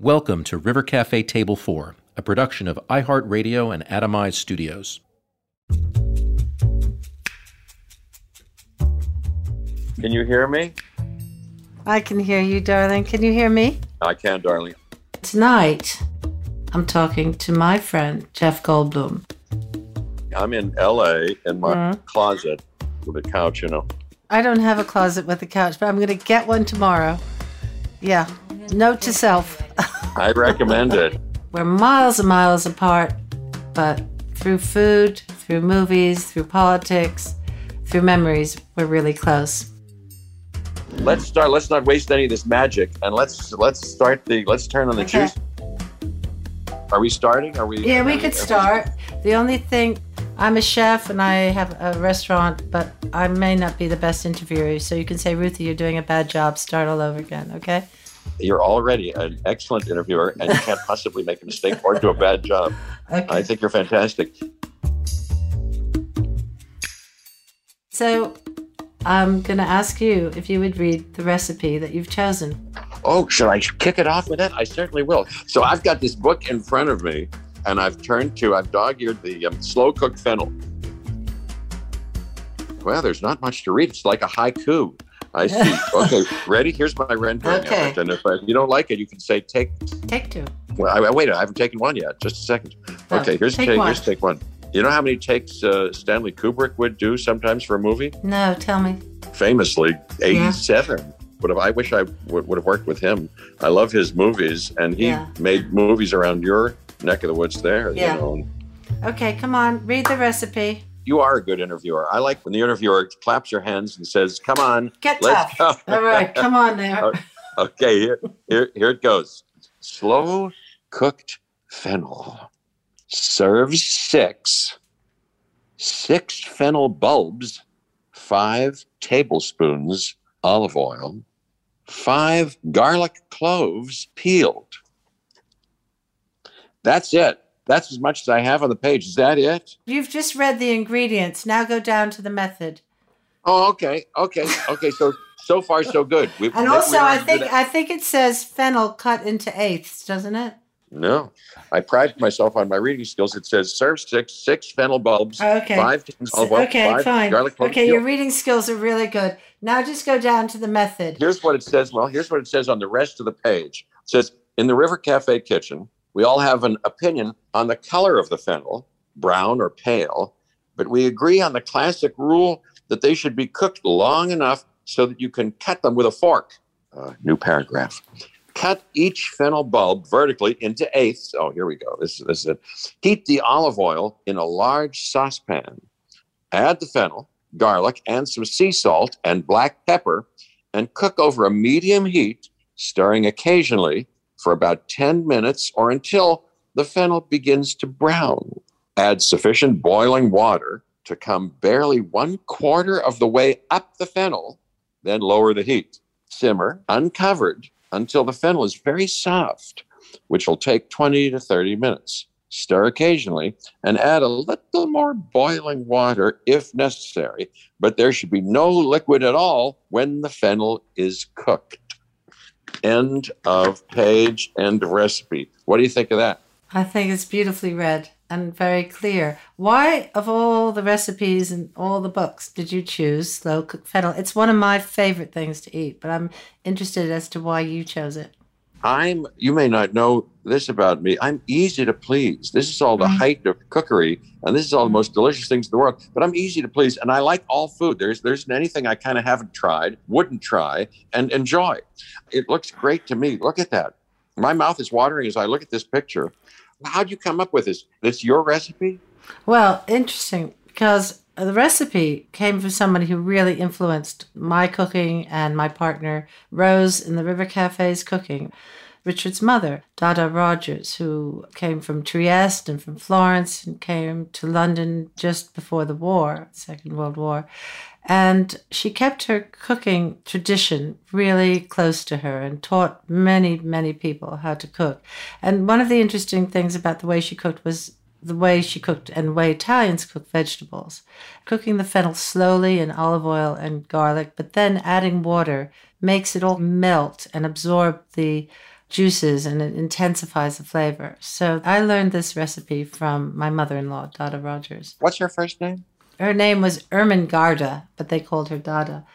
Welcome to River Cafe Table 4, a production of iHeartRadio and Atomize Studios. Can you hear me? I can hear you, darling. Can you hear me? I can, darling. Tonight, I'm talking to my friend, Jeff Goldblum. I'm in LA in my Mhm. closet with a couch, you know. I don't have a closet with a couch, but I'm going to get one tomorrow. Yeah. Note to self. I recommend it. We're miles and miles apart, but through food, through movies, through politics, through memories, we're really close. Let's start. Let's not waste any of this magic, and let's let's start the. Let's turn on the Okay. juice. Are we starting? Are we? Yeah, we could start. The only thing, I'm a chef and I have a restaurant, but I may not be the best interviewer. So you can say, Ruthie, you're doing a bad job. Start all over again, okay? You're already an excellent interviewer, and you can't possibly make a mistake or do a bad job. Okay. I think you're fantastic. So I'm going to ask you if you would read the recipe that you've chosen. Oh, should I kick it off with that? I certainly will. So I've got this book in front of me, and I've turned to, I've dog-eared the um, slow cooked fennel. Well, there's not much to read. It's like a haiku. I see. Okay, ready? Here's my rendering Okay. And if, uh, you don't like it, you can say take. Take two. Well, I, I- wait, I haven't taken one yet. Just a second. Oh, Okay, here's take take, one. here's take one. You know how many takes uh, Stanley Kubrick would do sometimes for a movie? No, tell me. famously 87 would have i wish i would, would have worked with him i love his movies and he Yeah. made movies around your neck of the woods there Yeah. you know Okay, come on. Read the recipe. You are a good interviewer i like when the interviewer claps your hands and says come on Get let's tough. go All right, come on there. Oh. okay here, here here it goes slow cooked fennel serves six six fennel bulbs five tablespoons olive oil five garlic cloves peeled that's it that's as much as i have on the page is that it You've just read the ingredients. Now go down to the method. oh okay okay okay so so far so good we, And also, I think. I think it says fennel cut into eighths, doesn't it? No, I pride myself on my reading skills. It says serve six six fennel bulbs, oh, Okay. five olive oil, okay, five fine. garlic cloves Okay, your reading skills are really good. Now just go down to the method. Here's what it says. Well, here's what it says on the rest of the page. It says in the River Cafe kitchen, we all have an opinion on the color of the fennel, brown or pale, but we agree on the classic rule that they should be cooked long enough so that you can cut them with a fork. Uh, new paragraph. Cut each fennel bulb vertically into eighths. Oh, here we go. This, this is it. Heat the olive oil in a large saucepan. Add the fennel, garlic, and some sea salt and black pepper, and cook over a medium heat, stirring occasionally for about 10 minutes or until the fennel begins to brown. Add sufficient boiling water to come barely one quarter of the way up the fennel, then lower the heat. Simmer uncovered until the fennel is very soft, which will take 20 to 30 minutes. Stir occasionally and add a little more boiling water if necessary, but there should be no liquid at all when the fennel is cooked. End of page, end of recipe. What do you think of that? I think it's beautifully read and very clear. Why, of all the recipes and all the books, did you choose slow cooked fennel? It's one of my favorite things to eat, but I'm interested as to why you chose it. I'm, you may not know this about me. I'm easy to please. This is all the mm-hmm. height of cookery, and this is all the most delicious things in the world. But I'm easy to please, and I like all food. There's, there's anything I kind of haven't tried, wouldn't try, and enjoy. It looks great to me. Look at that. My mouth is watering as I look at this picture. How'd you come up with this? This your recipe? Well, interesting because Uh, the recipe came from somebody who really influenced my cooking and my partner Rose in the River Cafe's cooking. Richard's mother, Dada Rogers, who came from Trieste and from Florence and came to London just before the war, Second World War. And she kept her cooking tradition really close to her and taught many, many people how to cook. And one of the interesting things about the way she cooked was the way she cooked and the way Italians cook vegetables. Cooking the fennel slowly in olive oil and garlic, but then adding water makes it all melt and absorb the juices and it intensifies the flavor. So I learned this recipe from my mother in law, Dada Rogers. What's her first name? Her name was Ermengarda, but they called her Dada.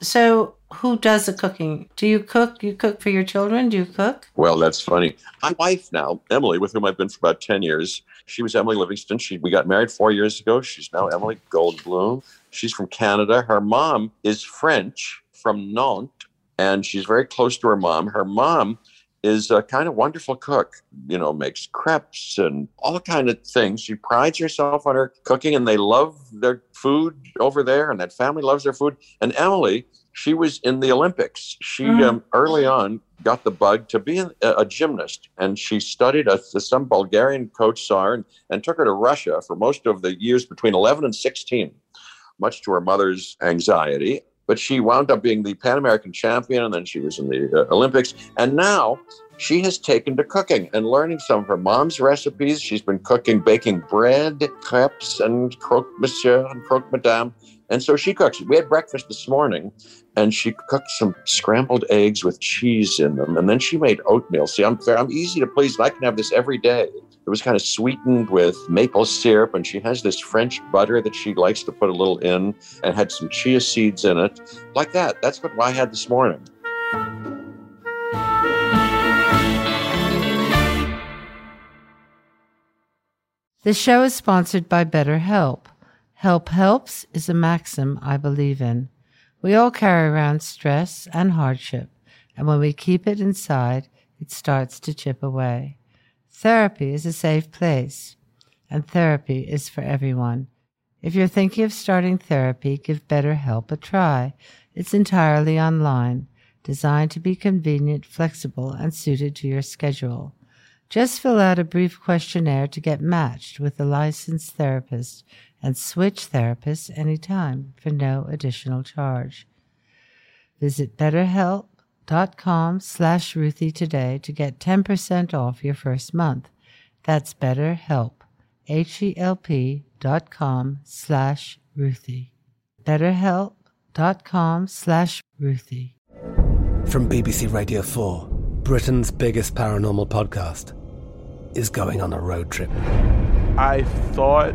So who does the cooking? Do you cook? You cook for your children? Do you cook? Well, that's funny. My wife now, Emilie, with whom I've been for about 10 years, she was Emilie Livingston. She, we got married four years ago. She's now Emilie Goldblum. She's from Canada. Her mom is French from Nantes, and she's very close to her mom. Her mom is a kind of wonderful cook, you know, makes crepes and all kind of things. She prides herself on her cooking and they love their food over there and that family loves their food. And Emilie, she was in the Olympics. She mm. um, early on got the bug to be a, a gymnast and she studied a, some Bulgarian coach saw her and, and took her to Russia for most of the years between 11 and 16 much to her mother's anxiety but she wound up being the Pan American champion, and then she was in the uh, Olympics. And now she has taken to cooking and learning some of her mom's recipes. She's been cooking, baking bread, crepes, and croque monsieur and croque madame. And so she cooks. We had breakfast this morning, and she cooked some scrambled eggs with cheese in them, and then she made oatmeal. See, I'm I'm easy to please, and I can have this every day. It was kind of sweetened with maple syrup, and she has this French butter that she likes to put a little in, and had some chia seeds in it, like that. That's what I had this morning. The show is sponsored by BetterHelp. Help helps is a maxim I believe in. We all carry around stress and hardship, and when we keep it inside, it starts to chip away. Therapy is a safe place, and therapy is for everyone. If you're thinking of starting therapy, give BetterHelp a try. It's entirely online, designed to be convenient, flexible, and suited to your schedule. Just fill out a brief questionnaire to get matched with a licensed therapist and switch therapists anytime for no additional charge. Visit BetterHelp dot com slash Ruthie today to get 10% off your first month. That's BetterHelp, H-E-L-P dot com slash Ruthie. BetterHelp dot com slash Ruthie. From BBC Radio 4, Britain's biggest paranormal podcast is going on a road trip. I thought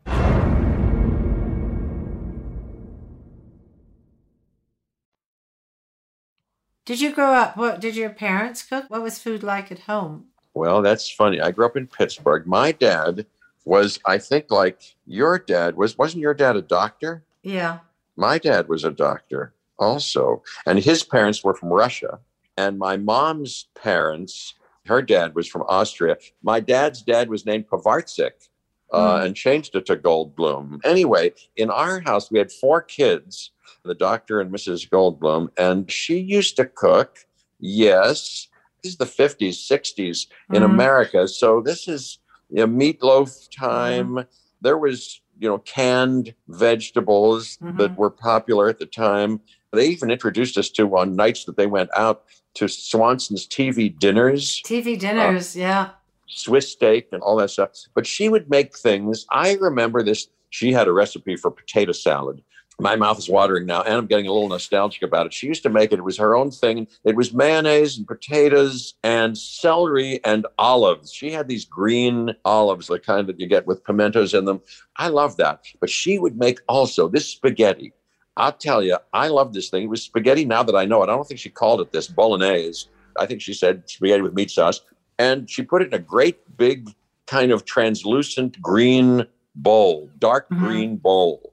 Did you grow up? What did your parents cook? What was food like at home? Well, that's funny. I grew up in Pittsburgh. My dad was I think like your dad was wasn't your dad a doctor? Yeah. My dad was a doctor also, and his parents were from Russia, and my mom's parents, her dad was from Austria. My dad's dad was named Pavartzik. Uh, mm. And changed it to Goldblum. Anyway, in our house, we had four kids, the doctor and Mrs. Goldblum, and she used to cook. Yes, this is the 50s, 60s in mm. America. So this is you know, meatloaf time. Mm-hmm. There was, you know, canned vegetables mm-hmm. that were popular at the time. They even introduced us to on nights that they went out to Swanson's TV dinners. TV dinners, uh, yeah. Swiss steak and all that stuff. But she would make things. I remember this. She had a recipe for potato salad my mouth is watering now and i'm getting a little nostalgic about it. She used to make it. It was her own thing. It was mayonnaise and potatoes and celery and olives. She had these green olives the kind that you get with pimentos in them. I love that. But she would make also this spaghetti. I'll tell you i love this thing. It was spaghetti now that i know it. I don't think she called it this bolognese. I think she said spaghetti with meat sauce. And she put it in a great big kind of translucent green bowl, dark Mhm. green bowl.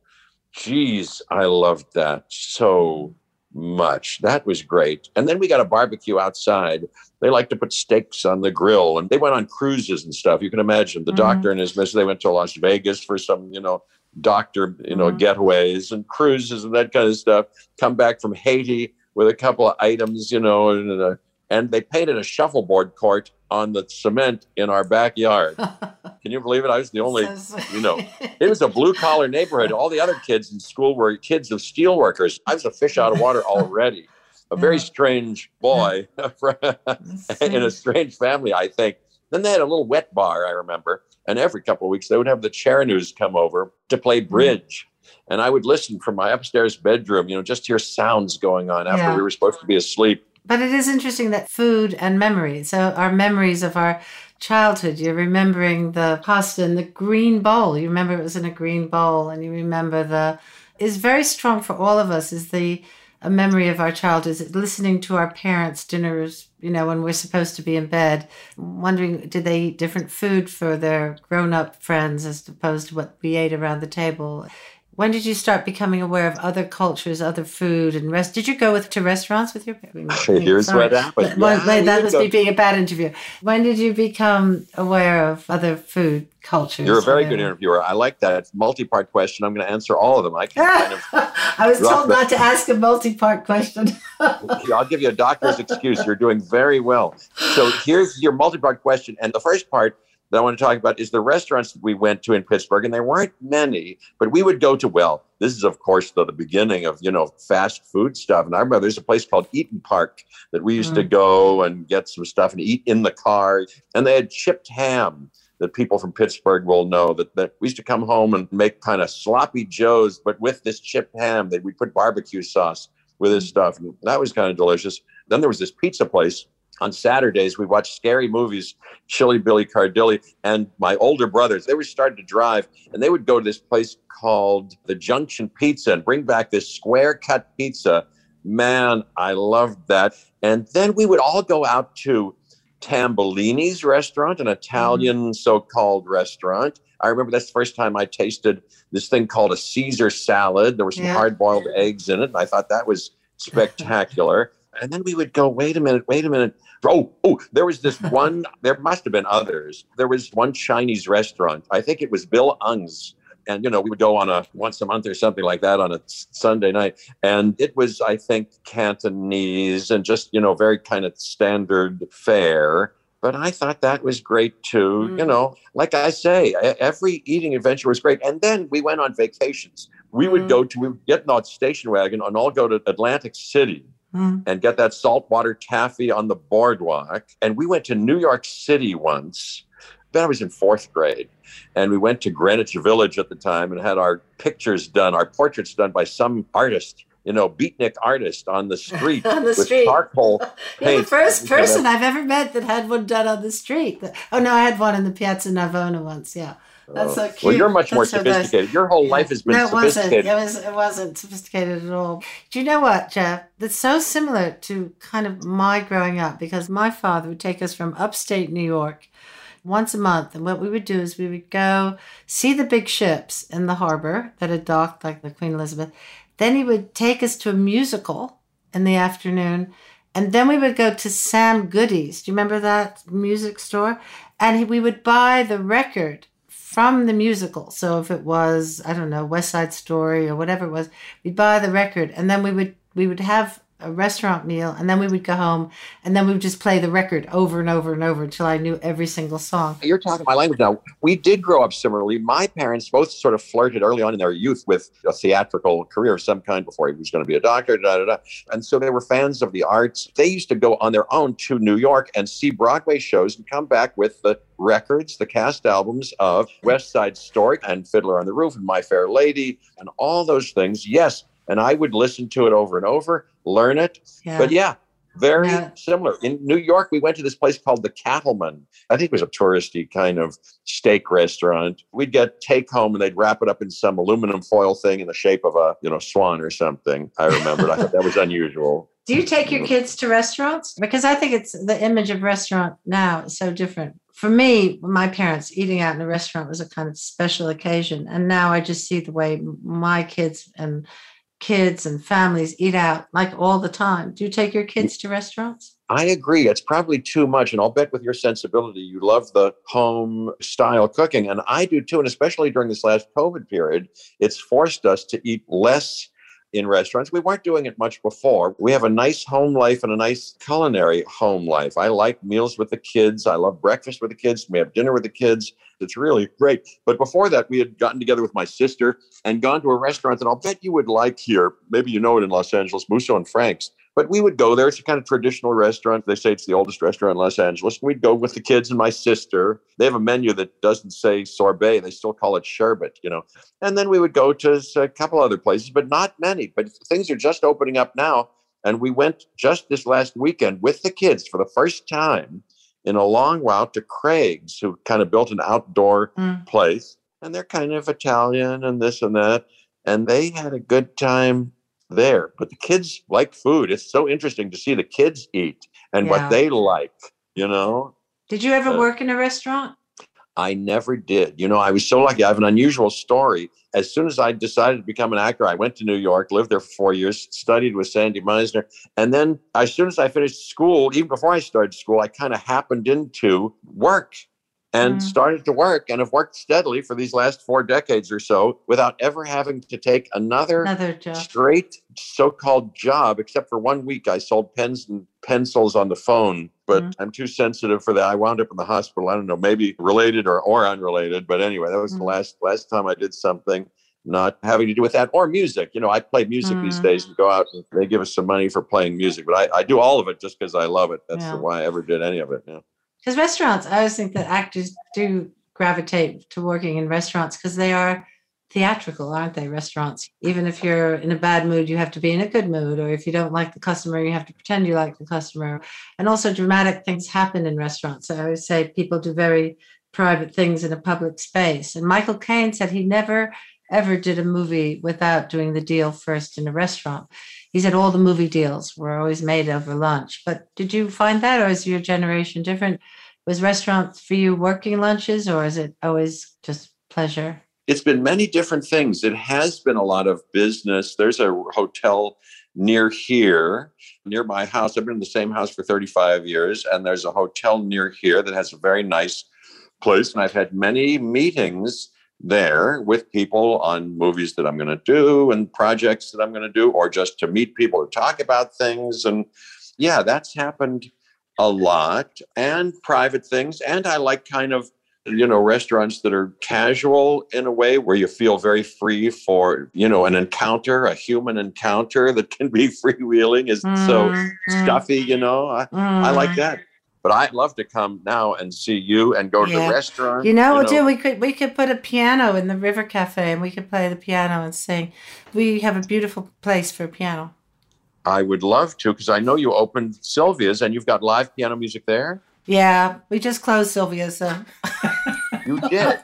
Jeez, I loved that so much. That was great. And then we got a barbecue outside. They like to put steaks on the grill and they went on cruises and stuff. You can imagine the Mhm. doctor and his missus, they went to Las Vegas for some, you know, doctor, you know, Mhm. getaways and cruises and that kind of stuff. Come back from Haiti with a couple of items, you know, and, uh, and they painted a shuffleboard court on the cement in our backyard. Can you believe it? I was the only, you know, it was a blue collar neighborhood. All the other kids in school were kids of steel workers. I was a fish out of water already. A very strange boy in a strange family, I think. Then they had a little wet bar, I remember. And every couple of weeks, they would have the Chernews come over to play Mm-hmm. bridge. And I would listen from my upstairs bedroom, you know, just hear sounds going on after Yeah. we were supposed to be asleep. But it is interesting that food and memory, so our memories of our childhood, you're remembering the pasta in the green bowl. You remember it was in a green bowl, and you remember the is very strong for all of us is the a memory of our childhood is listening to our parents' dinners, you know, when we're supposed to be in bed, wondering did they eat different food for their grown up friends as opposed to what we ate around the table. When did you start becoming aware of other cultures, other food, and rest? Did you go with to restaurants with your parents? Here's Sorry. what happened. Well, Yeah, wait, that go- me being a bad interviewer. When did you become aware of other food cultures? You're a very good interviewer. I like that. It's a multi-part question. I'm going to answer all of them. I can kind of. I was told the- not to ask a multi-part question. I'll give you a doctor's excuse. You're doing very well. So here's your multi-part question, and the first part that I want to talk about is the restaurants that we went to in Pittsburgh, and there weren't many, but we would go to. Well, this is of course the, the beginning of you know fast food stuff, and I remember there's a place called Eat'n Park that we used to mm. go and get some stuff and eat in the car, and they had chipped ham. That people from Pittsburgh will know that, that we used to come home and make kind of sloppy joes, but with this chipped ham that we put barbecue sauce with this mm. stuff. And that was kind of delicious. Then there was this pizza place. On Saturdays, we watched scary movies, Chilly Billy Cardille, and my older brothers. They were starting to drive, and they would go to this place called the Junction Pizza and bring back this square cut pizza. Man, I loved that. And then we would all go out to Tambellini's restaurant, an Italian mm-hmm. so called restaurant. I remember that's the first time I tasted this thing called a Caesar salad. There were some Yeah. hard boiled eggs in it, and I thought that was spectacular. And then we would go, wait a minute, wait a minute. Oh, oh, there was this one, there must have been others. There was one Chinese restaurant. I think it was Bill Ung's. And, you know, we would go on a once a month or something like that on a Sunday night. And it was, I think, Cantonese and just, you know, very kind of standard fare. But I thought that was great too. You Mm. know, like I say, every eating adventure was great. And then we went on vacations. We would Mm. go to, we would get in our station wagon and all go to Atlantic City Mm. and get that saltwater taffy on the boardwalk. And we went to New York City once. Then I was in fourth grade. And we went to Greenwich Village at the time and had our pictures done, our portraits done by some artist, you know, beatnik artist on the street On the with street. charcoal You're the first person I've ever met that had one done on the street. Oh no, I had one in the Piazza Navona once. Yeah, that's so cute. Well, you're much more That's so nice. sophisticated. Your whole Yeah. life has been no, it wasn't. sophisticated. It was. It wasn't sophisticated at all. Do you know what, Jeff? That's so similar to kind of my growing up because my father would take us from upstate New York once a month, and what we would do is we would go see the big ships in the harbor that had docked, like the Queen Elizabeth. Then he would take us to a musical in the afternoon. And then we would go to Sam Goody's. Do you remember that music store? And he, we would buy the record from the musical. So if it was, I don't know, West Side Story or whatever it was, we'd buy the record and then we would we would have a restaurant meal and then we would go home and then we would just play the record over and over and over until I knew every single song. You're talking my language now. We did grow up similarly. My parents both sort of flirted early on in their youth with a theatrical career of some kind before he was going to be a doctor, da, da, da. And so they were fans of the arts. They used to go on their own to New York and see Broadway shows and come back with the records, the cast albums of West Side Story and Fiddler on the Roof and My Fair Lady and all those things. Yes. And I would listen to it over and over, learn it. Yeah. But yeah, very Yeah. similar. In New York, we went to this place called the Cattleman. I think it was a touristy kind of steak restaurant. We'd get take home and they'd wrap it up in some aluminum foil thing in the shape of a, you know, swan or something. I remembered. I thought that was unusual. Do you take your mm. kids to restaurants? Because I think it's the image of restaurant now is so different. For me, my parents eating out in a restaurant was a kind of special occasion. And now I just see the way my kids and kids and families eat out like all the time. Do you take your kids to restaurants? I agree. It's probably too much. And I'll bet with your sensibility, you love the home style cooking. And I do too. And especially during this last COVID period, it's forced us to eat less in restaurants. We weren't doing it much before. We have a nice home life and a nice culinary home life. I like meals with the kids. I love breakfast with the kids. We have dinner with the kids. It's really great. But before that, we had gotten together with my sister and gone to a restaurant that I'll bet you would like here. Maybe you know it in Los Angeles, Musso and Frank's. But we would go there. It's a kind of traditional restaurant. They say it's the oldest restaurant in Los Angeles. We'd go with the kids and my sister. They have a menu that doesn't say sorbet. They still call it sherbet, you know. And then we would go to a couple other places, but not many. But things are just opening up now. And we went just this last weekend with the kids for the first time in a long while to Craig's, who kind of built an outdoor mm. place. And they're kind of Italian and this and that. And they had a good time there. But the kids like food. It's so interesting to see the kids eat and yeah. what they like, you know? Did you ever uh, work in a restaurant? I never did. You know, I was so lucky. I have an unusual story. As soon as I decided to become an actor, I went to New York, lived there for four years, studied with Sandy Meisner. And then, as soon as I finished school, even before I started school, I kind of happened into work and mm. started to work and have worked steadily for these last four decades or so without ever having to take another, another straight so-called job except for one week i sold pens and pencils on the phone but mm. i'm too sensitive for that i wound up in the hospital i don't know maybe related or, or unrelated but anyway that was mm. the last last time i did something not having to do with that or music. You know, I play music mm. these days and go out and they give us some money for playing music, but I, I do all of it just because I love it. That's yeah. why I ever did any of it. Yeah because restaurants i always think that actors do gravitate to working in restaurants because they are theatrical aren't they restaurants? Even if you're in a bad mood you have to be in a good mood or if you don't like the customer you have to pretend you like the customer. And also dramatic things happen in restaurants. I always say people do very private things in a public space. And michael caine said he never ever did a movie without doing the deal first in a restaurant he said all the movie deals were always made over lunch. But did you find that, or is your generation different? Was restaurants for you working lunches, or is it always just pleasure? It's been many different things. It has been a lot of business. There's a hotel near here, near my house. I've been in the same house for 35 years, and there's a hotel near here that has a very nice place. And I've had many meetings there with people on movies that I'm going to do and projects that I'm going to do, or just to meet people or talk about things. And yeah, that's happened a lot, and private things. And I like kind of you know restaurants that are casual in a way where you feel very free for you know an encounter a human encounter that can be freewheeling is mm, so stuffy you know I, mm. I like that but I'd love to come now and see you and go yeah. to the restaurant. You know, you know, we could we could put a piano in the River Cafe and we could play the piano and sing. We have a beautiful place for a piano. I would love to because I know you opened Sylvia's and you've got live piano music there. Yeah, we just closed Sylvia's. So. you did.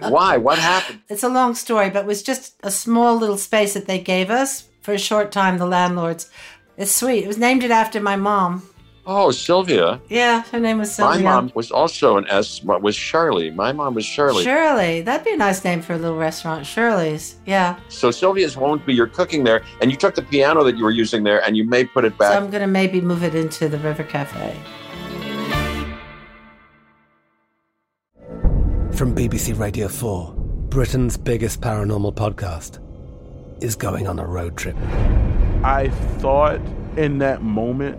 Why? What happened? It's a long story, but it was just a small little space that they gave us for a short time. The landlords. It's sweet. It was named it after my mom. Oh, Sylvia. Yeah, her name was Sylvia. My mom was also an S. Was Shirley? My mom was Shirley. Shirley. That'd be a nice name for a little restaurant. Shirley's. Yeah. So Sylvia's won't be. You're cooking there, and you took the piano that you were using there, and you may put it back. So I'm gonna maybe move it into the River Cafe. From BBC Radio 4, Britain's biggest paranormal podcast is going on a road trip. I thought in that moment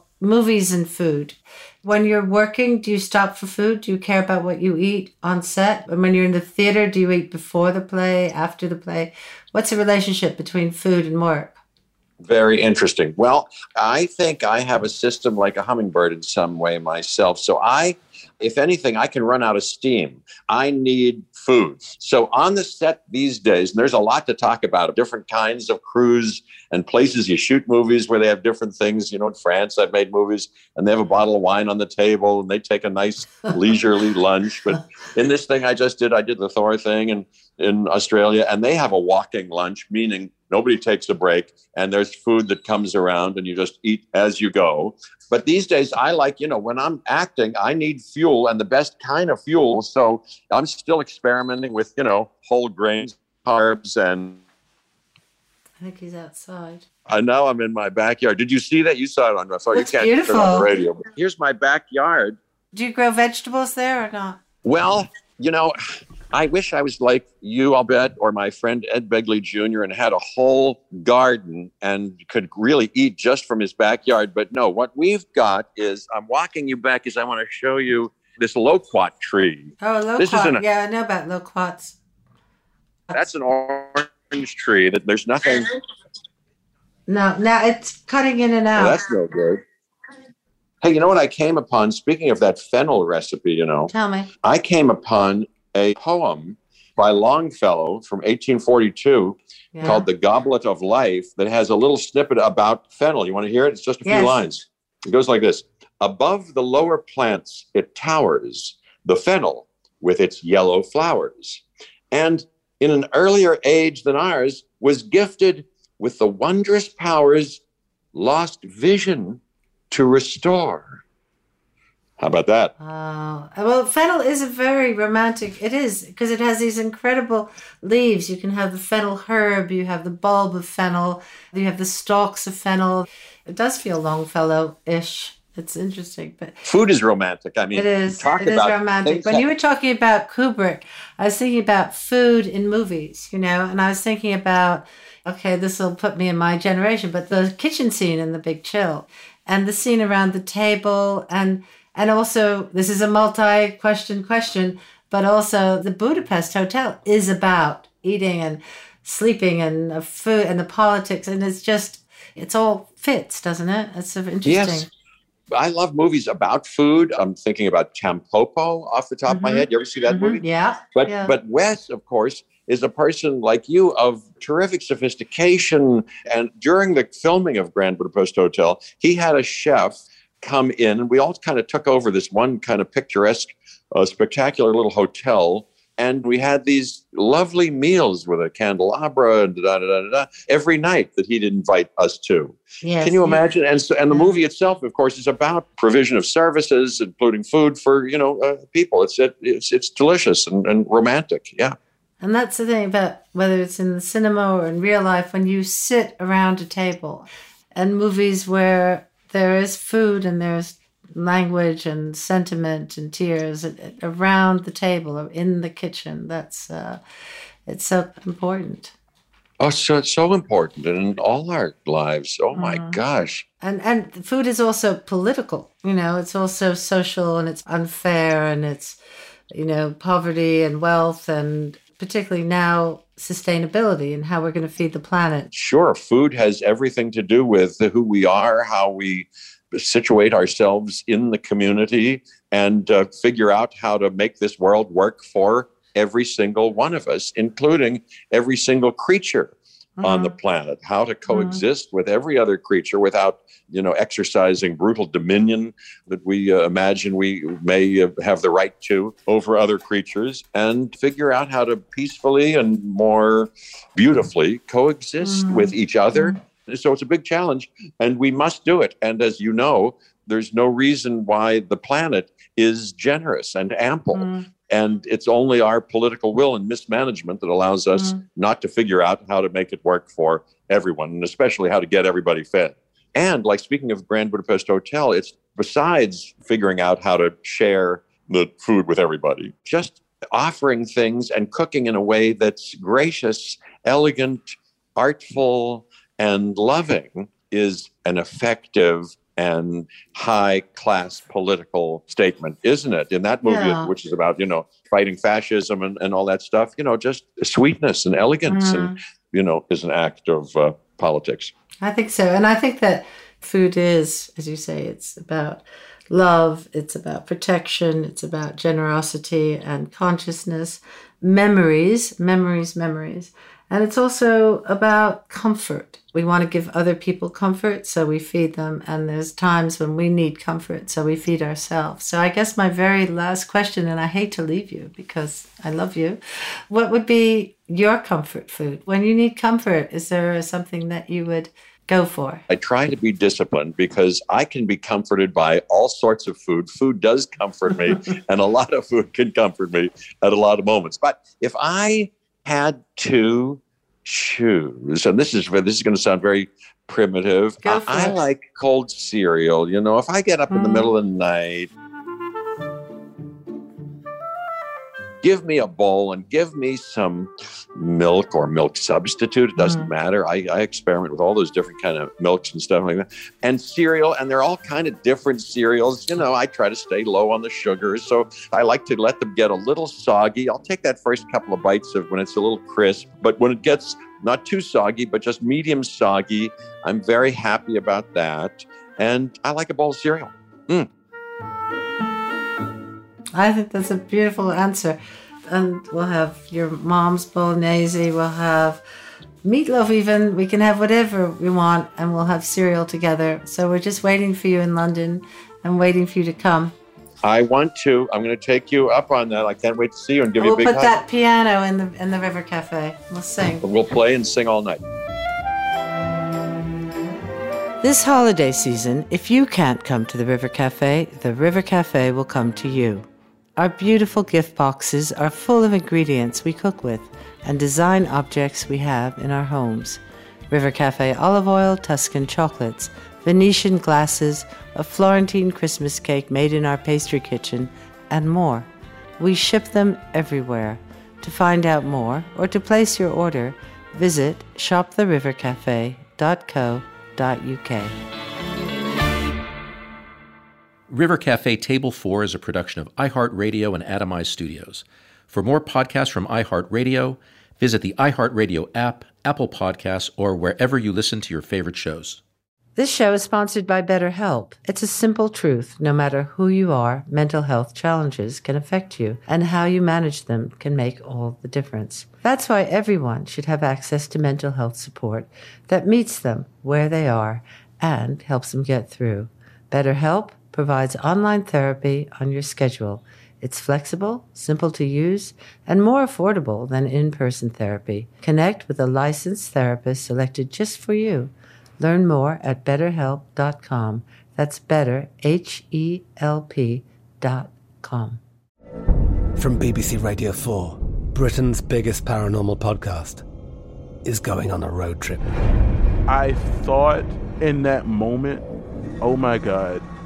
movies and food. When you're working, do you stop for food? Do you care about what you eat on set? And when you're in the theater, do you eat before the play, after the play? What's the relationship between food and work? Very interesting. Well, I think I have a system like a hummingbird in some way myself. So I if anything, I can run out of steam. I need food. So on the set these days, and there's a lot to talk about different kinds of crews and places you shoot movies where they have different things. You know, in France, I've made movies and they have a bottle of wine on the table and they take a nice leisurely lunch. But in this thing I just did, I did the Thor thing and in Australia, and they have a walking lunch, meaning nobody takes a break and there's food that comes around and you just eat as you go. But these days, I like, you know, when I'm acting, I need fuel and the best kind of fuel. So I'm still experimenting with, you know, whole grains, carbs, and. I think he's outside. I know I'm in my backyard. Did you see that? You saw it on. So That's you can't beautiful. turn on the radio. Here's my backyard. Do you grow vegetables there or not? Well, you know, I wish I was like you, I'll bet, or my friend Ed Begley Jr. and had a whole garden and could really eat just from his backyard. But no, what we've got is I'm walking you back because I want to show you this loquat tree. Oh, This isn't loquat. a- Yeah, I know about loquats. That's an orange tree that there's nothing. No, now it's cutting in and Oh, out. that's no good. Hey, you know what I came upon? Speaking of that fennel recipe, you know, Tell me. I came upon a poem by Longfellow from 1842 Yeah. called The Goblet of Life that has a little snippet about fennel. You want to hear it? It's just a few lines. It goes like this Above the lower plants, it towers, the fennel with its yellow flowers. And in an earlier age than ours, was gifted with the wondrous powers lost vision to restore. How about that? Oh, well, fennel is a very romantic. It is because it has these incredible leaves. You can have the fennel herb, you have the bulb of fennel, you have the stalks of fennel. It does feel Longfellow-ish. It's interesting, but Food is romantic. I mean, it is. talk It is romantic. When that- you were talking about Kubrick, I was thinking about food in movies, you know, and I was thinking about, okay, this will put me in my generation, but the kitchen scene in The Big Chill, and the scene around the table, and and also this is a multi-question question, but also the Budapest Hotel is about eating and sleeping and food and the politics, and it's just it's all fits, doesn't it? It's so interesting. Yes. I love movies about food. I'm thinking about Tampopo off the top of my Mhm. head. You ever see that Mhm. movie? Yeah. But yeah. but Wes, of course, is a person like you of terrific sophistication. And during the filming of Grand Budapest Hotel, he had a chef come in, and we all kind of took over this one kind of picturesque, uh, spectacular little hotel. And we had these lovely meals with a candelabra and da da da da da every night that he'd invite us to. Yes, Can you yeah. imagine? And so, and the movie itself, of course, is about provision of services, including food for you know uh, people. It's it, it's it's delicious and, and romantic. Yeah. And that's the thing about whether it's in the cinema or in real life, when you sit around a table and movies where there is food and there's language and sentiment and tears around the table or in the kitchen, that's uh, it's so important. Oh, so it's so important in all our lives. Oh my Mhm. gosh. And and food is also political. You know, it's also social and it's unfair and it's you know poverty and wealth and particularly now sustainability and how we're going to feed the planet. Sure, food has everything to do with who we are, how we situate ourselves in the community, and uh, figure out how to make this world work for every single one of us, including every single creature on the Mhm. planet. How to coexist with every other creature without, you know, exercising brutal dominion that we uh, imagine we may uh, have the right to over other creatures, and figure out how to peacefully and more beautifully coexist Mhm. with each other. So it's a big challenge, and we must do it. And as you know, there's no reason why the planet is generous and ample. Mm. And it's only our political will and mismanagement that allows us Mm. not to figure out how to make it work for everyone, and especially how to get everybody fed. And like speaking of Grand Budapest Hotel, it's besides figuring out how to share the food with everybody, just offering things and cooking in a way that's gracious, elegant, artful, and loving is an effective and high class political statement, isn't it? In that movie, Yeah. which is about, you know, fighting fascism and, and all that stuff, you know, just sweetness and elegance and, you know, is an act of uh, politics. I think so. And I think that food is, as you say, it's about love, it's about protection, it's about generosity and consciousness, memories, memories, memories. And it's also about comfort. We want to give other people comfort, so we feed them. And there's times when we need comfort, so we feed ourselves. So I guess my very last question, and I hate to leave you because I love you, what would be your comfort food? When you need comfort, is there something that you would go for? I try to be disciplined because I can be comforted by all sorts of food. Food does comfort me, and a lot of food can comfort me at a lot of moments. But if I had to choose, and this is this is going to sound very primitive, I, I like cold cereal. You know, if I get up in the Mm. middle of the night. Give me a bowl and give me some milk or milk substitute. It doesn't Mm. matter. I, I experiment with all those different kind of milks and stuff like that and cereal and they're all kind of different cereals you know i try to stay low on the sugars so i like to let them get a little soggy i'll take that first couple of bites of when it's a little crisp but when it gets not too soggy but just medium soggy i'm very happy about that and i like a bowl of cereal I think that's a beautiful answer. And we'll have your mom's bolognese, we'll have meatloaf, even. We can have whatever we want, and we'll have cereal together. So we're just waiting for you in London and waiting for you to come. i want to i'm going to take you up on that i can't wait to see you and give you we'll a big put hug that piano in the in the River Cafe. We'll sing. we'll play and sing all night This holiday season, if you can't come to the River Cafe, the River Cafe will come to you. Our beautiful gift boxes are full of ingredients we cook with and design objects we have in our homes. River Cafe olive oil, Tuscan chocolates, Venetian glasses, a Florentine Christmas cake made in our pastry kitchen, and more. We ship them everywhere. To find out more or to place your order, visit shoptherivercafe.co.uk. River Cafe Table 4 is a production of iHeartRadio and Atomize Studios. For more podcasts from iHeartRadio, visit the iHeartRadio app, Apple Podcasts, or wherever you listen to your favorite shows. This show is sponsored by BetterHelp. It's a simple truth. No matter who you are, mental health challenges can affect you, and how you manage them can make all the difference. That's why everyone should have access to mental health support that meets them where they are and helps them get through. BetterHelp provides online therapy on your schedule. It's flexible, simple to use, and more affordable than in person therapy. Connect with a licensed therapist selected just for you. Learn more at betterhelp.com. That's better, H E L P dot com. From BBC Radio 4, Britain's biggest paranormal podcast is going on a road trip. I thought in that moment, oh my God,